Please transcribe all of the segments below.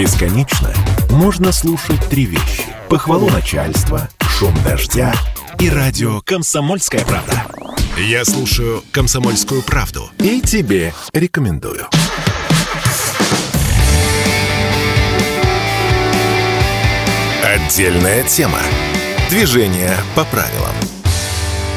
Бесконечно можно слушать три вещи. Похвалу начальства, шум дождя и радио «Комсомольская правда». Я слушаю «Комсомольскую правду» и тебе рекомендую. Отдельная тема. Движение по правилам.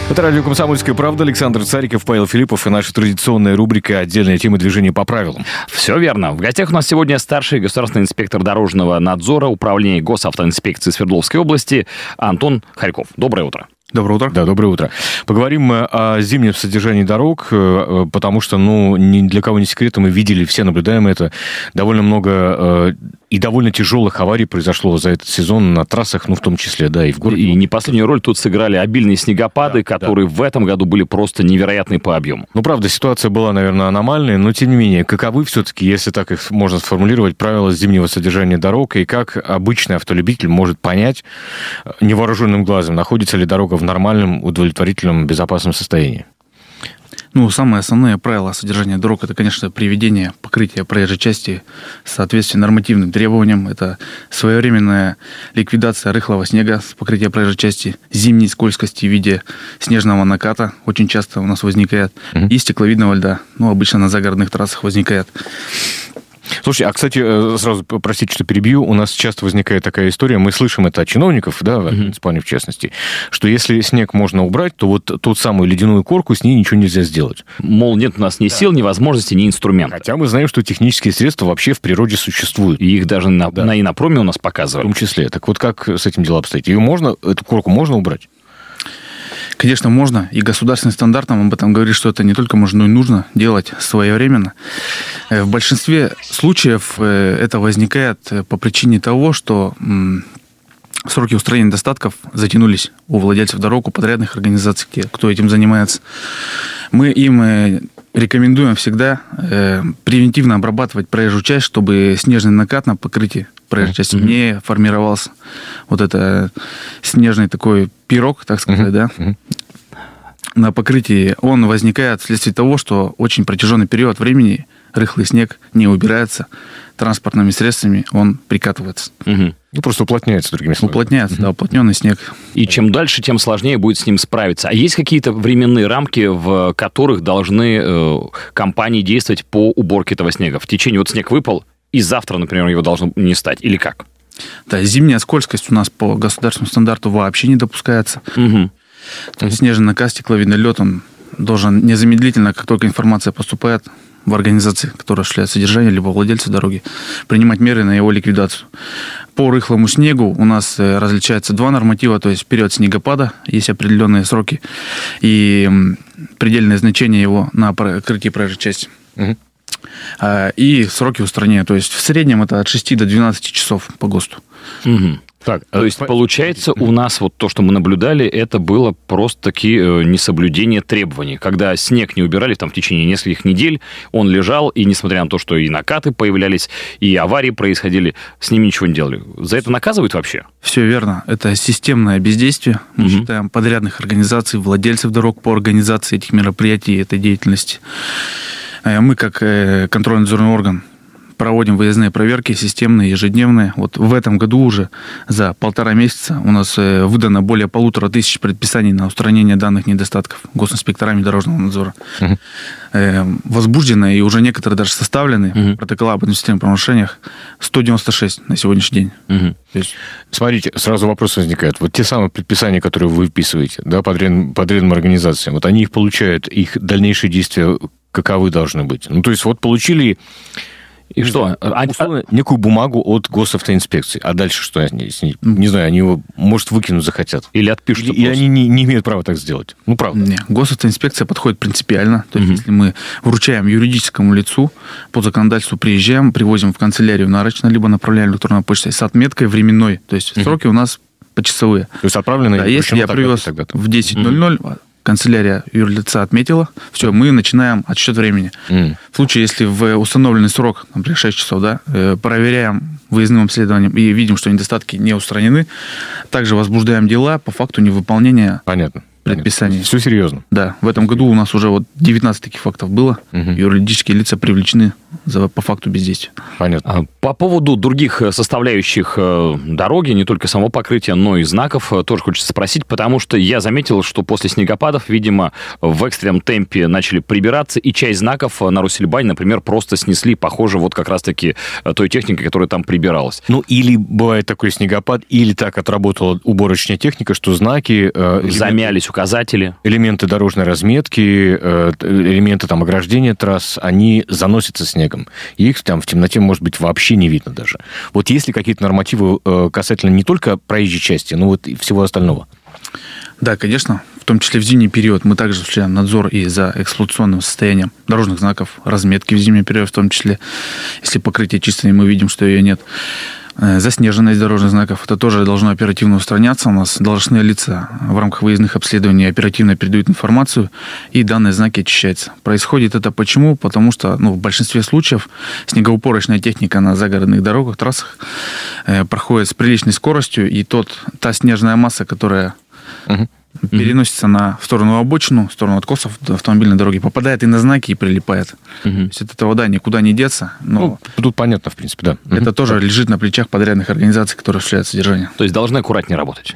Это радио «Комсомольская правда». Александр Цариков, Павел Филиппов и наша традиционная рубрика «Отдельная тема движения по правилам». Все верно. В гостях у нас сегодня старший государственный инспектор дорожного надзора Управления госавтоинспекции Свердловской области Антон Харьков. Доброе утро. Доброе утро. Да, доброе утро. Поговорим мы о зимнем содержании дорог, э, потому что, ну, ни для кого не секрет, мы видели, все наблюдаем это. Довольно много э, и довольно тяжелых аварий произошло за этот сезон на трассах, ну, в том числе, да, и в городе. И не последнюю роль тут сыграли обильные снегопады, да, которые да. в этом году были просто невероятные по объему. Ну, правда, ситуация была, наверное, аномальная, но, тем не менее, каковы все-таки, если так их можно сформулировать, правила зимнего содержания дорог, и как обычный автолюбитель может понять э, невооруженным глазом, находится ли дорога в в нормальном, удовлетворительном, безопасном состоянии. Ну, самое основное правило содержания дорог – это, конечно, приведение покрытия проезжей части в соответствии нормативным требованиям. Это своевременная ликвидация рыхлого снега с покрытия проезжей части, зимней скользкости в виде снежного наката очень часто у нас возникает, mm-hmm. и стекловидного льда. Ну, обычно на загородных трассах возникает. Слушайте, а, кстати, э, сразу простите, что перебью, у нас часто возникает такая история, мы слышим это от чиновников, да, в Испании в частности, что если снег можно убрать, то вот ту самую ледяную корку с ней ничего нельзя сделать. Мол, нет у нас ни да. сил, ни возможности, ни инструментов. Хотя мы знаем, что технические средства вообще в природе существуют. И их даже на, да. на инопроме у нас показывают. В том числе. Так вот, как с этим дела обстоит? Ее можно, эту корку можно убрать? Конечно, можно, и государственный стандарт нам об этом говорит, что это не только можно, но и нужно делать своевременно. Э, в большинстве случаев э, это возникает э, по причине того, что сроки устранения недостатков затянулись у владельцев дорог, у подрядных организаций, кто этим занимается. Мы им рекомендуем всегда превентивно обрабатывать проезжую часть, чтобы снежный накат на покрытии проезжей части mm-hmm. не формировался вот это снежный такой пирог, так сказать, mm-hmm. да, mm-hmm. на покрытии. Он возникает вследствие того, что очень протяженный период времени рыхлый снег не убирается транспортными средствами, он прикатывается. Угу. Ну, просто уплотняется, другими словами. Уплотняется, угу. да, уплотненный снег. И чем дальше, тем сложнее будет с ним справиться. А есть какие-то временные рамки, в которых должны э, компании действовать по уборке этого снега? В течение, вот снег выпал, и завтра, например, его должно не стать, или как? Да, зимняя скользкость у нас по государственному стандарту вообще не допускается. Угу. То есть снежный наказ, стекловидный лед, он должен незамедлительно, как только информация поступает в организации, которая осуществляет содержание, либо владельцы дороги, принимать меры на его ликвидацию. По рыхлому снегу у нас э, различаются два норматива, то есть период снегопада, есть определенные сроки, и предельное значение его на покрытии проезжей части. Угу. И сроки устранения. То есть в среднем это от 6 до 12 часов по ГОСТу. Угу. Так, то есть, получается, у нас вот то, что мы наблюдали, это было просто-таки э, несоблюдение требований. Когда снег не убирали там в течение нескольких недель, он лежал, и несмотря на то, что и накаты появлялись, и аварии происходили, с ними ничего не делали. За это наказывают вообще? Все верно. Это системное бездействие. Мы угу. считаем подрядных организаций, владельцев дорог по организации этих мероприятий, этой деятельности. Э, мы, как э, контрольно-надзорный орган, проводим выездные проверки системные, ежедневные. Вот в этом году уже за полтора месяца у нас э, выдано более полутора тысяч предписаний на устранение данных недостатков госинспекторами дорожного надзора. Угу. Возбуждено и уже некоторые даже составлены угу. протоколы об административных правонарушениях 196 на сегодняшний день. Угу. есть... Смотрите, сразу вопрос возникает. Вот те самые предписания, которые вы выписываете да, подряд, подрядным организациям, вот они их получают, их дальнейшие действия каковы должны быть? Ну, то есть вот получили и что? А, условно, некую бумагу от госавтоинспекции. А дальше что? Не, не знаю, они его, может, выкинуть захотят. Или отпишут. И, и они не, не имеют права так сделать. Ну, правда. Не, госавтоинспекция подходит принципиально. То есть, угу. если мы вручаем юридическому лицу, по законодательству приезжаем, привозим в канцелярию нарочно, либо направляем электронной почтой с отметкой временной. То есть, угу. сроки у нас почасовые. То есть, отправлены... Да, если я привез в 10.00, угу канцелярия юрлица отметила, все, мы начинаем отсчет времени. Mm. В случае, если в установленный срок, например, 6 часов, да, э, проверяем выездным обследованием и видим, что недостатки не устранены, также возбуждаем дела по факту невыполнения Понятно предписаний. Все серьезно. Да, в этом году у нас уже вот 19 таких фактов было. Угу. Юридические лица привлечены за, по факту бездействия. Понятно. А по поводу других э, составляющих э, дороги, не только само покрытие, но и знаков, э, тоже хочется спросить, потому что я заметил, что после снегопадов, видимо, в экстренном темпе начали прибираться, и часть знаков на Русельбане, например, просто снесли, похоже, вот как раз-таки той техникой, которая там прибиралась. Ну, или бывает такой снегопад, или так отработала уборочная техника, что знаки... Э, Замялись указатели. Элементы дорожной разметки, э, элементы там ограждения трасс, они заносятся снегом. И их там в темноте, может быть, вообще не видно даже. Вот есть ли какие-то нормативы э, касательно не только проезжей части, но вот и всего остального? Да, конечно. В том числе в зимний период мы также осуществляем надзор и за эксплуатационным состоянием дорожных знаков, разметки в зимний период в том числе. Если покрытие чистое, мы видим, что ее нет. Э, заснеженность дорожных знаков. Это тоже должно оперативно устраняться. У нас должностные лица в рамках выездных обследований оперативно передают информацию, и данные знаки очищаются. Происходит это почему? Потому что ну, в большинстве случаев снегоупорочная техника на загородных дорогах, трассах э, проходит с приличной скоростью, и тот, та снежная масса, которая угу переносится на в сторону обочину, в сторону откосов автомобильной дороги, попадает и на знаки и прилипает. Угу. То есть от этого, да, никуда не деться. Но ну, тут понятно, в принципе, да. Это угу. тоже лежит на плечах подрядных организаций, которые осуществляют содержание. То есть должны аккуратнее работать?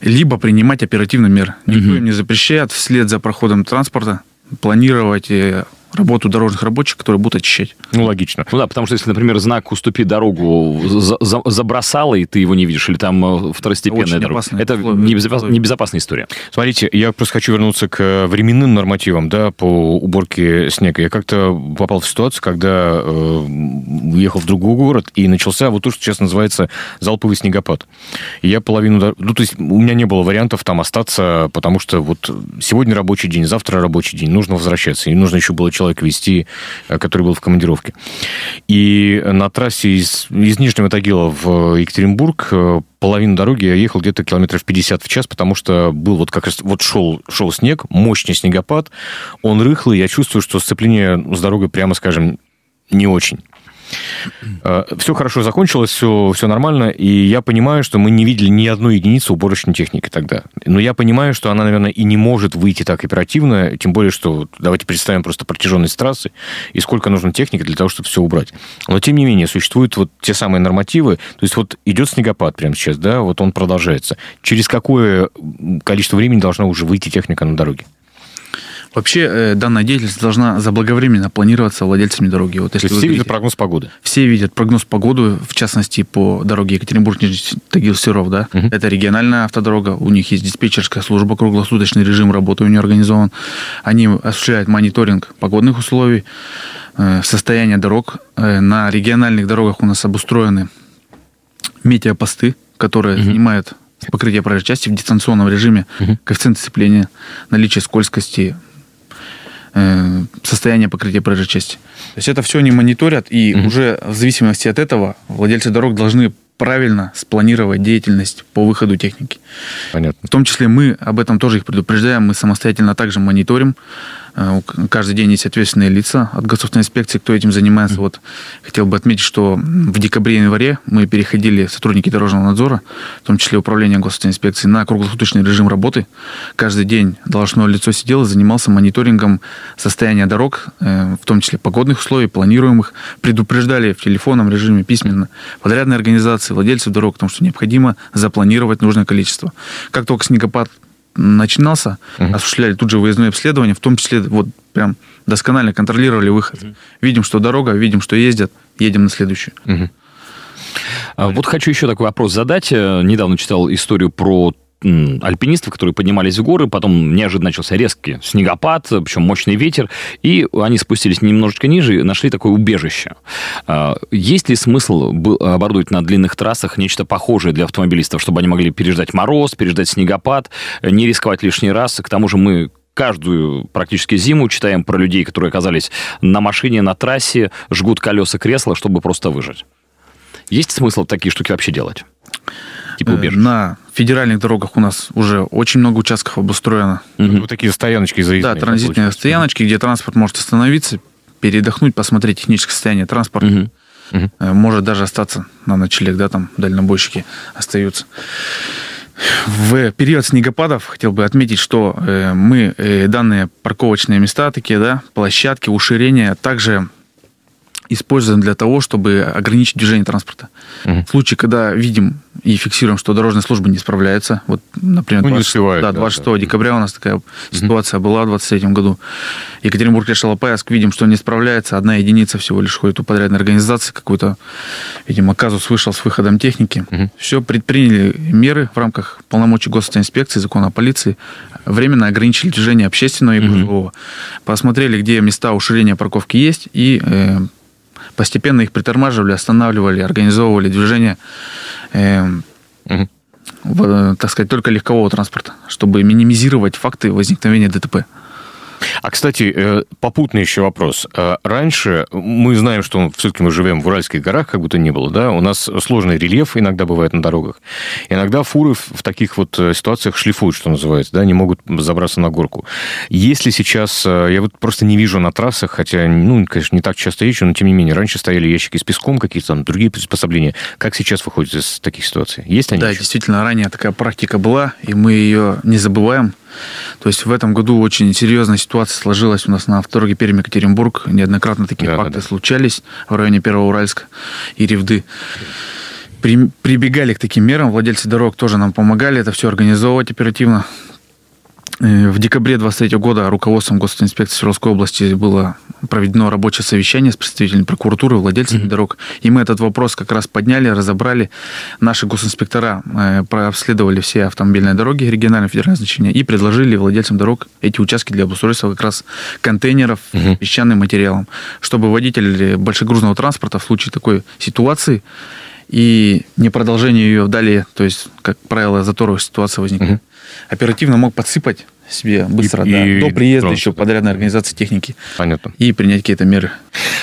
Либо принимать оперативно меры. Никто угу. им не запрещает вслед за проходом транспорта планировать работу дорожных рабочих, которые будут очищать. Ну, логично. Ну да, потому что если, например, знак «Уступи дорогу» за, за, забросало, и ты его не видишь, или там э, второстепенная дорога, это небезопас, небезопасная история. Смотрите, я просто хочу вернуться к временным нормативам, да, по уборке снега. Я как-то попал в ситуацию, когда э, уехал в другой город, и начался вот то, что сейчас называется залповый снегопад. И я половину... Ну, то есть у меня не было вариантов там остаться, потому что вот сегодня рабочий день, завтра рабочий день, нужно возвращаться, и нужно еще было человека вести, э, который был в командировке. И на трассе из, из Нижнего Тагила в Екатеринбург э, половину дороги я ехал где-то километров 50 в час, потому что был вот как раз, вот шел, шел снег, мощный снегопад, он рыхлый, я чувствую, что сцепление с дорогой, прямо скажем, не очень. Э, все хорошо закончилось, все, все нормально, и я понимаю, что мы не видели ни одной единицы уборочной техники тогда. Но я понимаю, что она, наверное, и не может выйти так оперативно, тем более, что давайте представим просто протяженность трассы и сколько нужно техники для того, чтобы все убрать. Но, тем не менее, существуют вот те самые нормативы, то есть вот идет снегопад прямо сейчас, да, вот он продолжается. Через какое количество времени должна уже выйти техника на дороге? Вообще э, данная деятельность должна заблаговременно планироваться владельцами дороги. Вот, если все видят прогноз погоды? Все видят прогноз погоды, в частности, по дороге Екатеринбург-Нижний Тагил-Серов. Да? Угу. Это региональная автодорога, у них есть диспетчерская служба, круглосуточный режим работы у нее организован. Они осуществляют мониторинг погодных условий, э, состояние дорог. Э, на региональных дорогах у нас обустроены метеопосты, которые угу. занимают покрытие проезжей части в дистанционном режиме, угу. коэффициент сцепления, наличие скользкости, Э, состояние покрытия проезжей части. То есть это все они мониторят, и mm-hmm. уже в зависимости от этого владельцы дорог должны правильно спланировать деятельность по выходу техники. Понятно. В том числе мы об этом тоже их предупреждаем, мы самостоятельно также мониторим каждый день есть ответственные лица от государственной инспекции, кто этим занимается. Вот хотел бы отметить, что в декабре и январе мы переходили, сотрудники дорожного надзора, в том числе управления государственной инспекции, на круглосуточный режим работы. Каждый день должностное лицо сидело, занимался мониторингом состояния дорог, э, в том числе погодных условий, планируемых. Предупреждали в телефонном режиме письменно подрядные организации, владельцев дорог, потому что необходимо запланировать нужное количество. Как только снегопад начинался, угу. осуществляли тут же выездное обследование, в том числе вот прям досконально контролировали выход. Угу. Видим, что дорога, видим, что ездят, едем на следующую. Угу. Вот хочу еще такой вопрос задать. Э, недавно читал историю про альпинистов, которые поднимались в горы, потом неожиданно начался резкий снегопад, причем мощный ветер, и они спустились немножечко ниже и нашли такое убежище. А, есть ли смысл оборудовать на длинных трассах нечто похожее для автомобилистов, чтобы они могли переждать мороз, переждать снегопад, не рисковать лишний раз? К тому же мы каждую практически зиму читаем про людей, которые оказались на машине, на трассе, жгут колеса кресла, чтобы просто выжить. Есть смысл такие штуки вообще делать? Типа убежищ? На федеральных дорогах у нас уже очень много участков обустроено. Угу. Вот такие стояночки заездные. Да, транзитные стояночки, где транспорт может остановиться, передохнуть, посмотреть техническое состояние транспорта. Угу. Угу. Может даже остаться на ночлег, да, там дальнобойщики остаются. В период снегопадов хотел бы отметить, что э, мы э, данные парковочные места такие, да, площадки, уширения также используем для того, чтобы ограничить движение транспорта. Угу. В случае, когда видим и фиксируем, что дорожные службы не справляются, вот, например, ну, 20, успевают, да, 26 да, декабря у нас такая угу. ситуация была в 2023 году. Екатеринбург решил Лопаяск, видим, что не справляется, одна единица всего лишь ходит у подрядной организации, какой-то, видимо, казус вышел с выходом техники. Угу. Все, предприняли меры в рамках полномочий госинспекции, закона о полиции, временно ограничили движение общественного и грузового. Угу. Посмотрели, где места уширения парковки есть, и э, постепенно их притормаживали, останавливали, организовывали движение, э, угу. в, так сказать, только легкового транспорта, чтобы минимизировать факты возникновения ДТП. А, кстати, э, попутный еще вопрос. Э, раньше мы знаем, что все-таки мы живем в Уральских горах, как будто не было, да? У нас сложный рельеф иногда бывает на дорогах. Иногда фуры в таких вот э, ситуациях шлифуют, что называется, да, не могут забраться на горку. Если сейчас, я вот просто не вижу на трассах, хотя, ну, конечно, не так часто езжу, но тем не менее, раньше стояли ящики с песком, какие-то там другие приспособления. Как сейчас выходит из таких ситуаций? Есть они? Да, еще? действительно, ранее такая практика была, и мы ее не забываем. То есть в этом году очень серьезная ситуация сложилась у нас на автодороге Пермь-Екатеринбург. Неоднократно такие да, факты да. случались в районе Первоуральска и Ревды. При, прибегали к таким мерам, владельцы дорог тоже нам помогали это все организовывать оперативно. Э, в декабре 2023 года руководством Госинспекции Свердловской области было проведено рабочее совещание с представителями прокуратуры, владельцами mm-hmm. дорог. И мы этот вопрос как раз подняли, разобрали. Наши госинспектора э, прообследовали все автомобильные дороги регионального федерального значения и предложили владельцам дорог эти участки для обустройства как раз контейнеров mm-hmm. песчаным материалом, чтобы водитель большегрузного транспорта в случае такой ситуации и не продолжение ее далее, то есть, как правило, заторовая ситуация возникает. Угу. Оперативно мог подсыпать себе быстро, и, да, и, до приезда тронуться, еще подрядной организации техники. Понятно. И принять какие-то меры.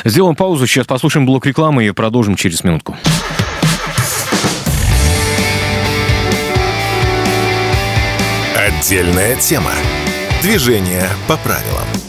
Сделаем паузу, сейчас послушаем блок рекламы и продолжим через минутку. Отдельная тема. Движение по правилам.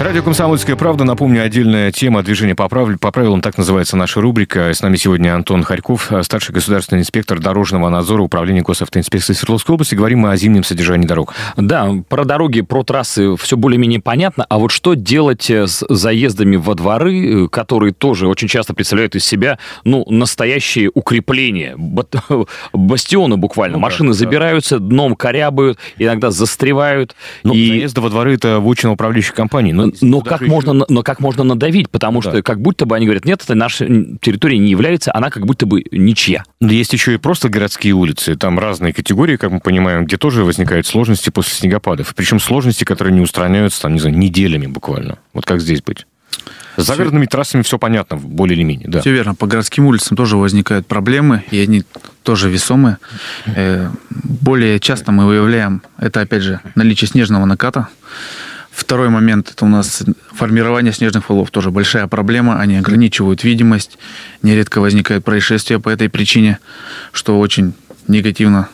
Радио «Комсомольская правда». Напомню, отдельная тема движения по, прав... по правилам, так называется наша рубрика. С нами сегодня Антон Харьков, старший государственный инспектор дорожного надзора Управления госавтоинспекции Свердловской области. Говорим мы о зимнем содержании дорог. Да, про дороги, про трассы все более-менее понятно. А вот что делать э, с заездами во дворы, э, которые тоже очень часто представляют из себя, ну, настоящие укрепления, бастионы буквально. Ну, Машины да, забираются, дном корябают, иногда застревают. Ну, и... заезды во дворы – это вотчина управляющей компании. Но но, как можно, но как можно надавить? Потому да. что как будто бы они говорят, нет, это наша территория не является, она как будто бы ничья. Есть еще и просто городские улицы. Там разные категории, как мы понимаем, где тоже возникают сложности после снегопадов. Причем сложности, которые не устраняются, там, не знаю, неделями буквально. Вот как здесь быть? С загородными трассами все понятно, более или менее, да. Все верно. По городским улицам тоже возникают проблемы, и они тоже весомые. Э, более часто мы выявляем, это опять же, наличие снежного наката. Второй момент – это у нас формирование снежных валов. Тоже большая проблема. Они ограничивают видимость. Нередко возникают происшествия по этой причине, что очень негативно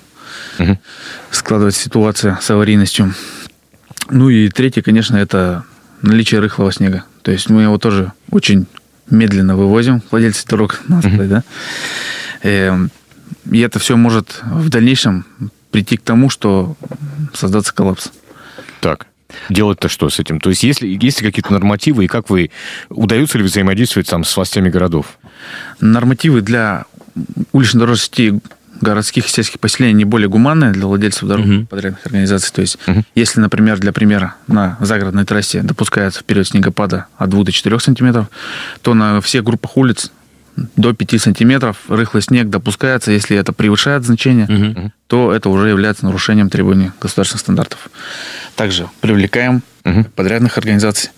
угу. складывается ситуация с аварийностью. Ну и третье, конечно, это наличие рыхлого снега. То есть мы его тоже очень медленно вывозим, владельцы дорог, надо сказать, да. Эм, и это все может в дальнейшем прийти к тому, что создаться коллапс. Так, Делать-то что с этим? То есть, если есть какие-то нормативы, и как вы, удается ли взаимодействовать там с властями городов? Нормативы для уличной дорожной сети городских и сельских поселений не более гуманные для владельцев дорог uh-huh. подрядных организаций. То есть, uh-huh. если, например, для примера, на загородной трассе допускается в период снегопада от 2 до 4 сантиметров, то на всех группах улиц до 5 сантиметров рыхлый снег допускается. Если это превышает значение, uh-huh. то это уже является нарушением требований государственных стандартов также привлекаем угу. подрядных организаций.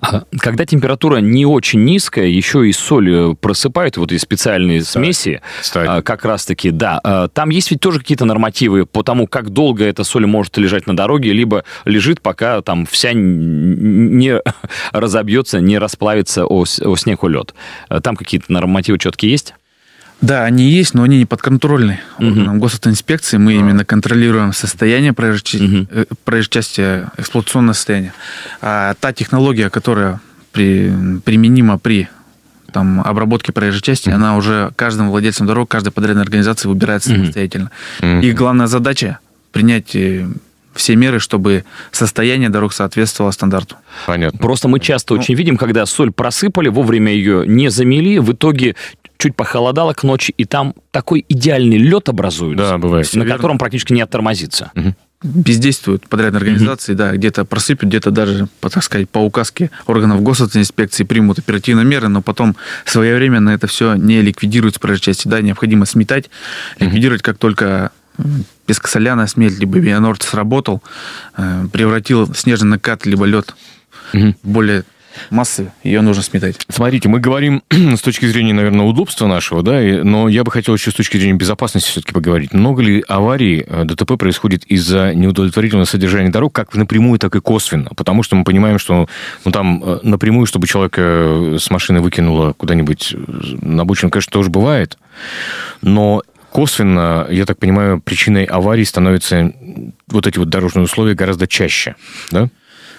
А когда температура не очень низкая, еще и соль просыпают, вот эти специальные смеси, да, как раз-таки, да. А, там есть ведь тоже какие-то нормативы по тому, как долго эта соль может лежать на дороге, либо лежит, пока там вся не разобьется, не расплавится о, о снег, о лед. Там какие-то нормативы четкие есть? Да, они есть, но они не подконтрольны органам угу. госавтоинспекции. Мы а. именно контролируем состояние проезжей, угу. проезжей части, эксплуатационное состояние. А та технология, которая при, применима при там, обработки проезжей части, mm-hmm. она уже каждым владельцем дорог, каждой подрядной организации выбирается mm-hmm. самостоятельно. Mm-hmm. Их главная задача принять э, все меры, чтобы состояние дорог соответствовало стандарту. Понятно. Просто мы часто ну, очень видим, когда соль просыпали, вовремя ее не замели, в итоге чуть похолодало к ночи, и там такой идеальный лед образуется, да, бывает. на котором практически не оттормозится. Угу бездействуют подрядные организации, mm-hmm. да, где-то просыпят, где-то даже, так сказать, по указке органов госинспекции примут оперативные меры, но потом своевременно это все не ликвидируется проезжей части, да, необходимо сметать, mm-hmm. ликвидировать как только пескосоляная смель, либо Бионорд сработал, э, превратил снежный накат, либо лед в более массы, ее нужно сметать. Смотрите, мы говорим с точки зрения, наверное, удобства нашего, да, но я бы хотел еще с точки зрения безопасности все-таки поговорить. Много ли аварий э, ДТП происходит из-за неудовлетворительного содержания дорог, как напрямую, так и косвенно? Потому что мы понимаем, что ну, там э, напрямую, чтобы человека с машины выкинуло куда-нибудь на обочину, конечно, тоже бывает, но косвенно, я так понимаю, причиной аварий становятся вот эти вот дорожные условия гораздо чаще, да?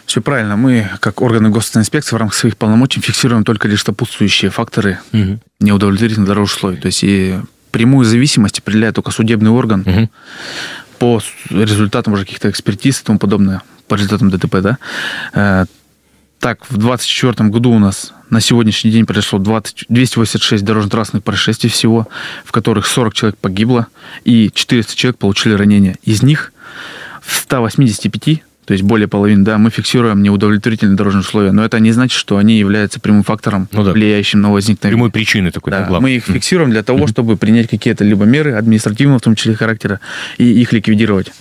Все правильно. Мы, как органы госинспекции, в рамках своих полномочий фиксируем только лишь сопутствующие факторы угу. неудовлетворительных дорожных условий. То есть и прямую зависимость определяет только судебный орган угу. по результатам уже каких-то экспертиз и тому подобное, по результатам ДТП, да. Э, так, в 2024 году у нас на сегодняшний день произошло 20, 286 дорожно-транспортных происшествий всего, в которых 40 человек погибло и 400 человек получили ранения. Из них в 185 то есть более половины, да, мы фиксируем неудовлетворительные дорожные условия, но это не значит, что они являются прямым фактором, ну, да. влияющим на возникновение. Прямой причиной такой, да, Мы их фиксируем для того, чтобы принять какие-то либо меры административного, в том числе характера, и их ликвидировать.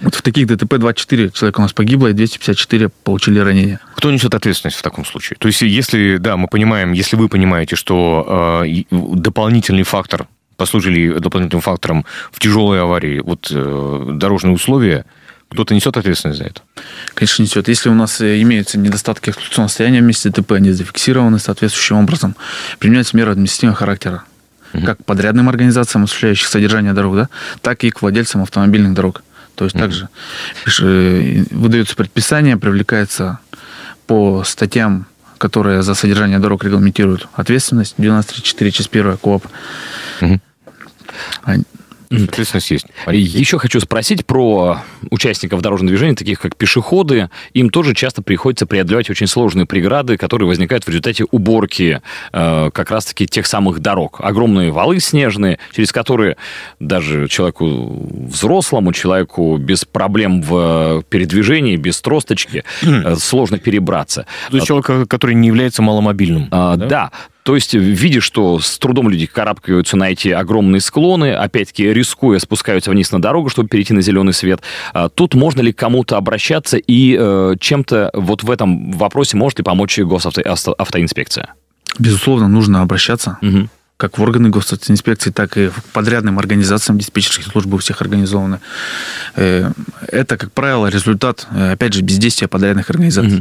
Вот в таких ДТП 24 человека у нас погибло, и 254 получили ранения. Кто несет ответственность в таком случае? То есть, если, да, мы понимаем, если вы понимаете, что э, дополнительный фактор, послужили дополнительным фактором в тяжелой аварии, вот э, дорожные условия, кто-то несет ответственность за это? Конечно, несет. Если у нас э, имеются недостатки эксплуатационного состояния вместе ДТП, они зафиксированы соответствующим образом, применяются меры административного характера. Угу. Как подрядным организациям, осуществляющих содержание дорог, да, так и к владельцам автомобильных дорог. То есть mm также э, выдаются предписания, привлекается по статьям, которые за содержание дорог регламентируют ответственность, 93.4, часть 1 КОАП. mm Ответственность есть. Еще хочу спросить про участников дорожного движения, таких как пешеходы. Им тоже часто приходится преодолевать очень сложные преграды, которые возникают в результате уборки э, как раз-таки тех самых дорог. Огромные валы снежные, через которые даже человеку взрослому, человеку без проблем в передвижении, без тросточки, э, сложно перебраться. То есть человек, который не является маломобильным. А, да? да. То есть, видя, что с трудом люди карабкаются на эти огромные склоны, опять-таки рискуя спускаются вниз на дорогу, чтобы перейти на зеленый свет, а, тут можно ли кому-то обращаться и э, чем-то вот в этом вопросе может ли помочь госавтоинспекция? Безусловно, нужно обращаться. Угу как в органы госинспекции, так и подрядным организациям диспетчерские службы у всех организованы. Э, это, как правило, результат, э, опять же, бездействия подрядных организаций.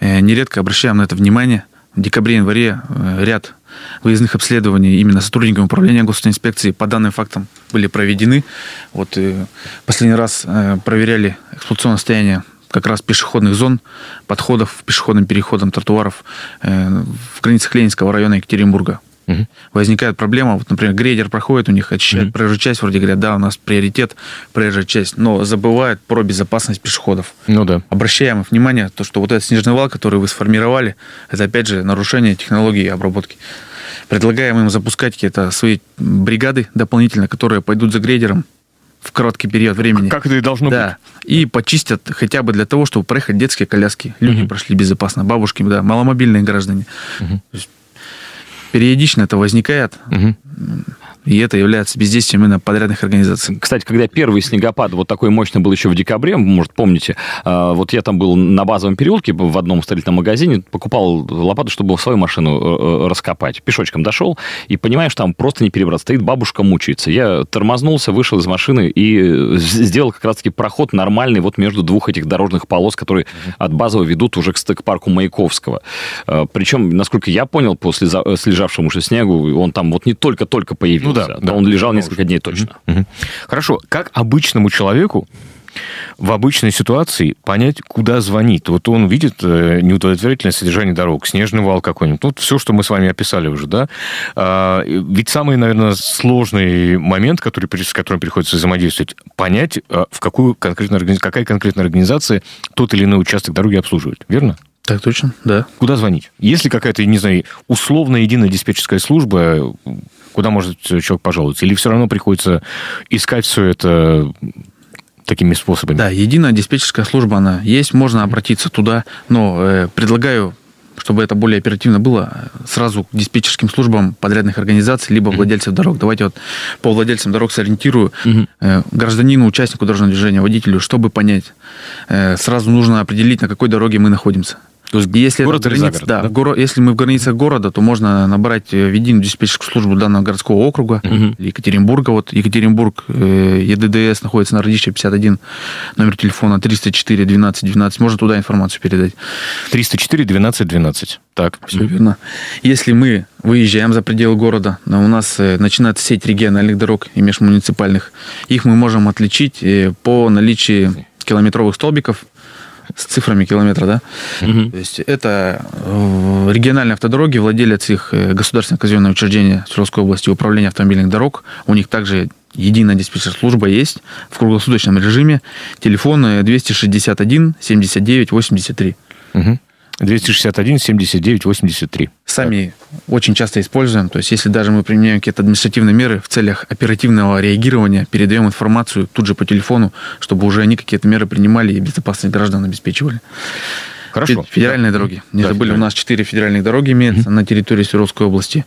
Угу. Нередко обращаем на это внимание – декабре-январе э, ряд выездных обследований именно сотрудниками управления госинспекции по данным фактам были проведены. Вот э, последний раз э, проверяли эксплуатационное состояние как раз пешеходных зон, подходов пешеходным переходам, тротуаров в границах Ленинского района Екатеринбурга. Угу. Возникает проблема, вот, например, грейдер проходит у них, очищает угу. проезжую часть, вроде говорят, да, у нас приоритет проезжая часть, но забывают про безопасность пешеходов. Ну да. Обращаем внимание, то, что вот этот снежный вал, который вы сформировали, это опять же нарушение технологии обработки. Предлагаем им запускать какие-то свои бригады дополнительно, которые пойдут за грейдером, в короткий период времени. Как это и должно да. быть. И почистят хотя бы для того, чтобы проехать детские коляски. Люди угу. прошли безопасно, бабушки, да, маломобильные граждане. Угу. Периодично это возникает. Угу. И это является бездействием именно подрядных организаций. Кстати, когда первый снегопад вот такой мощный был еще в декабре, может, помните, а, вот я там был на базовом переулке в одном строительном магазине, покупал лопату, чтобы свою машину э, э, раскопать. Пешочком дошел и понимаешь, там просто не перебраться. Стоит бабушка, мучается. Я тормознулся, вышел из машины и э, сделал как раз-таки проход нормальный вот между двух этих дорожных полос, которые от базового ведут уже к стык-парку Маяковского. Причем, насколько я понял, после слежавшемуся снегу, он там вот не только-только появился. Ну, да, да. Он лежал несколько дней точно. Угу. Хорошо. Как обычному человеку в обычной ситуации понять, куда звонить. Вот он видит э, неудовлетворительное содержание дорог, снежный вал какой-нибудь. Вот все, что мы с вами описали уже, да. А, ведь самый, наверное, сложный момент, который, с которым приходится взаимодействовать, понять, а, в какую конкретно, какая конкретная организация тот или иной участок дороги обслуживает. Верно? Так точно, да. Куда звонить? Если какая-то, не знаю, условная единая диспетчерская служба, куда может человек пожаловаться? Или все равно приходится искать все это такими способами? Да, единая диспетчерская служба, она есть, можно обратиться туда, но э, предлагаю чтобы это более оперативно было, сразу к диспетчерским службам подрядных организаций, либо владельцев дорог. Давайте вот по владельцам дорог сориентирую э, гражданину, участнику дорожного движения, водителю, чтобы понять. Э, сразу нужно определить, на какой дороге мы находимся. То есть, если город это границ, да, да? Горо, если мы в границах города, то можно набрать э, в единую диспетчерскую службу данного городского округа, угу. Екатеринбурга. Вот Екатеринбург, э, ЕДДС находится на Радища 51, номер телефона 304 12 12. Можно туда информацию передать. 304 12 12. Так. Все верно. Если мы выезжаем за пределы города, у нас э, начинается сеть региональных дорог и межмуниципальных, их мы можем отличить по наличию километровых столбиков с цифрами километра, да? Угу. То есть это э, региональные автодороги, владелец их э, государственное казенное учреждение Свердловской области управления автомобильных дорог. У них также единая диспетчерская служба есть в круглосуточном режиме. Телефон 261 79 83. Угу. 261 79 83. Сами так. очень часто используем. То есть, если даже мы применяем какие-то административные меры в целях оперативного реагирования, передаем информацию тут же по телефону, чтобы уже они какие-то меры принимали и безопасность граждан обеспечивали. Хорошо. Федеральные да. дороги. Не да, забыли, у нас четыре федеральных дороги имеются угу. на территории Свердловской области.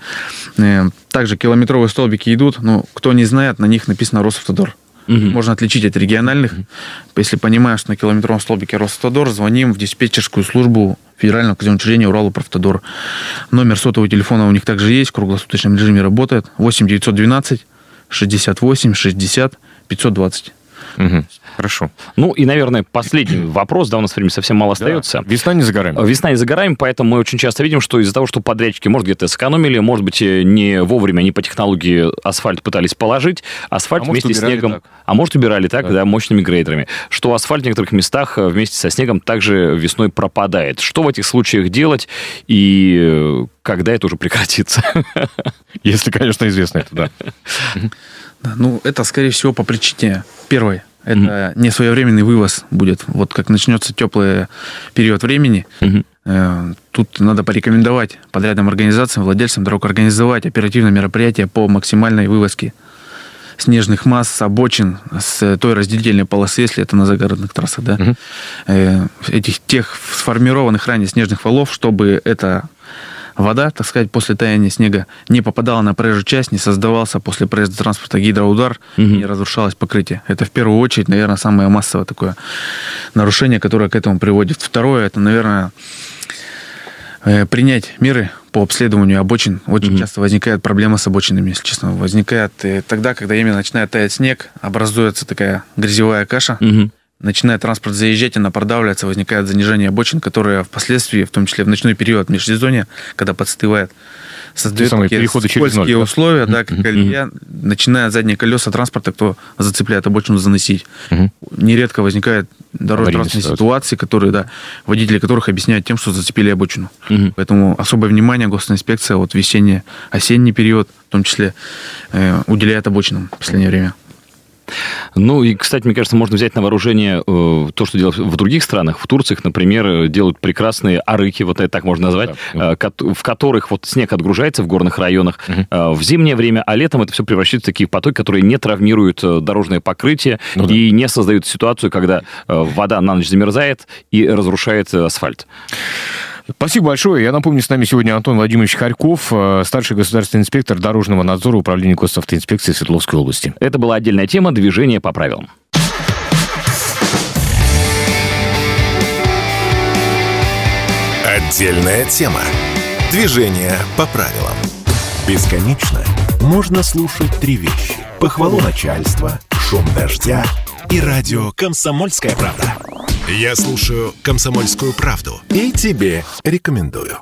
Э, также километровые столбики идут. Но кто не знает, на них написано Росавтодор. Угу. Можно отличить от региональных. Угу. Если понимаешь, что на километровом столбике Росавтодор, звоним в диспетчерскую службу Федерального казенного учреждения Уралуправтодор. Номер сотового телефона у них также есть, в круглосуточном режиме работает. 8 912 68 60 520. Угу. Хорошо. Ну и, наверное, последний вопрос, да, у нас времени совсем мало остается. Да. Весна не за горами. Весна не за горами, поэтому мы очень часто видим, что из-за того, что подрядчики, может, где-то сэкономили, может быть, не вовремя они по технологии асфальт пытались положить, асфальт а вместе с снегом, так. а может, убирали так, да. да, мощными грейдерами, что асфальт в некоторых местах вместе со снегом также весной пропадает. Что в этих случаях делать и когда это уже прекратится? Если, конечно, известно это, да. Ну, это, скорее всего, по причине первой это mm-hmm. не своевременный вывоз будет. Вот как начнется теплый период времени, mm-hmm. тут надо порекомендовать подрядным организациям, владельцам дорог организовать оперативное мероприятие по максимальной вывозке снежных масс с обочин, с той разделительной полосы, если это на загородных трассах, да, угу. этих тех сформированных ранее снежных валов, чтобы это вода, так сказать, после таяния снега не попадала на проезжую часть, не создавался после проезда транспорта гидроудар, угу. не разрушалось покрытие. Это в первую очередь, наверное, самое массовое такое нарушение, которое к этому приводит. Второе, это, наверное, э, принять меры по обследованию обочин. Очень mm часто возникает проблема с обочинами, если честно. Возникает э, тогда, когда именно начинает таять снег, образуется такая грязевая каша. mm начинает транспорт заезжать, она продавливается, возникает занижение обочин, которое впоследствии, в том числе в ночной период межсезонья, когда подстывает, создает такие скользкие ноль, условия, да, как колея, начинает задние колеса транспорта, кто зацепляет обочину, заносить. Нередко возникает дорожно-транспортные ситуации, которые, да, водители которых объясняют тем, что зацепили обочину. Поэтому особое внимание госинспекция вот весенний, осенний период, в том числе, э, уделяет обочинам в последнее время. Ну и, кстати, мне кажется, можно взять на вооружение э, то, что делают в других странах. В Турции, например, делают прекрасные арыки, вот это так можно назвать, да. э, в которых вот снег отгружается в горных районах угу. э, в зимнее время, а летом это все превращается в такие потоки, которые не травмируют э, дорожное покрытие ну, да. и не создают ситуацию, когда э, вода на ночь замерзает и разрушает э, асфальт. Спасибо большое. Я напомню, с нами сегодня Антон Владимирович Харьков, э, старший государственный инспектор дорожного надзора Управления госавтоинспекции Свердловской области. Это была отдельная тема движения по правилам. Отдельная тема. Движение по правилам. Бесконечно можно слушать три вещи. Похвалу начальства, шум дождя и радио «Комсомольская правда». Я слушаю «Комсомольскую правду» и тебе рекомендую.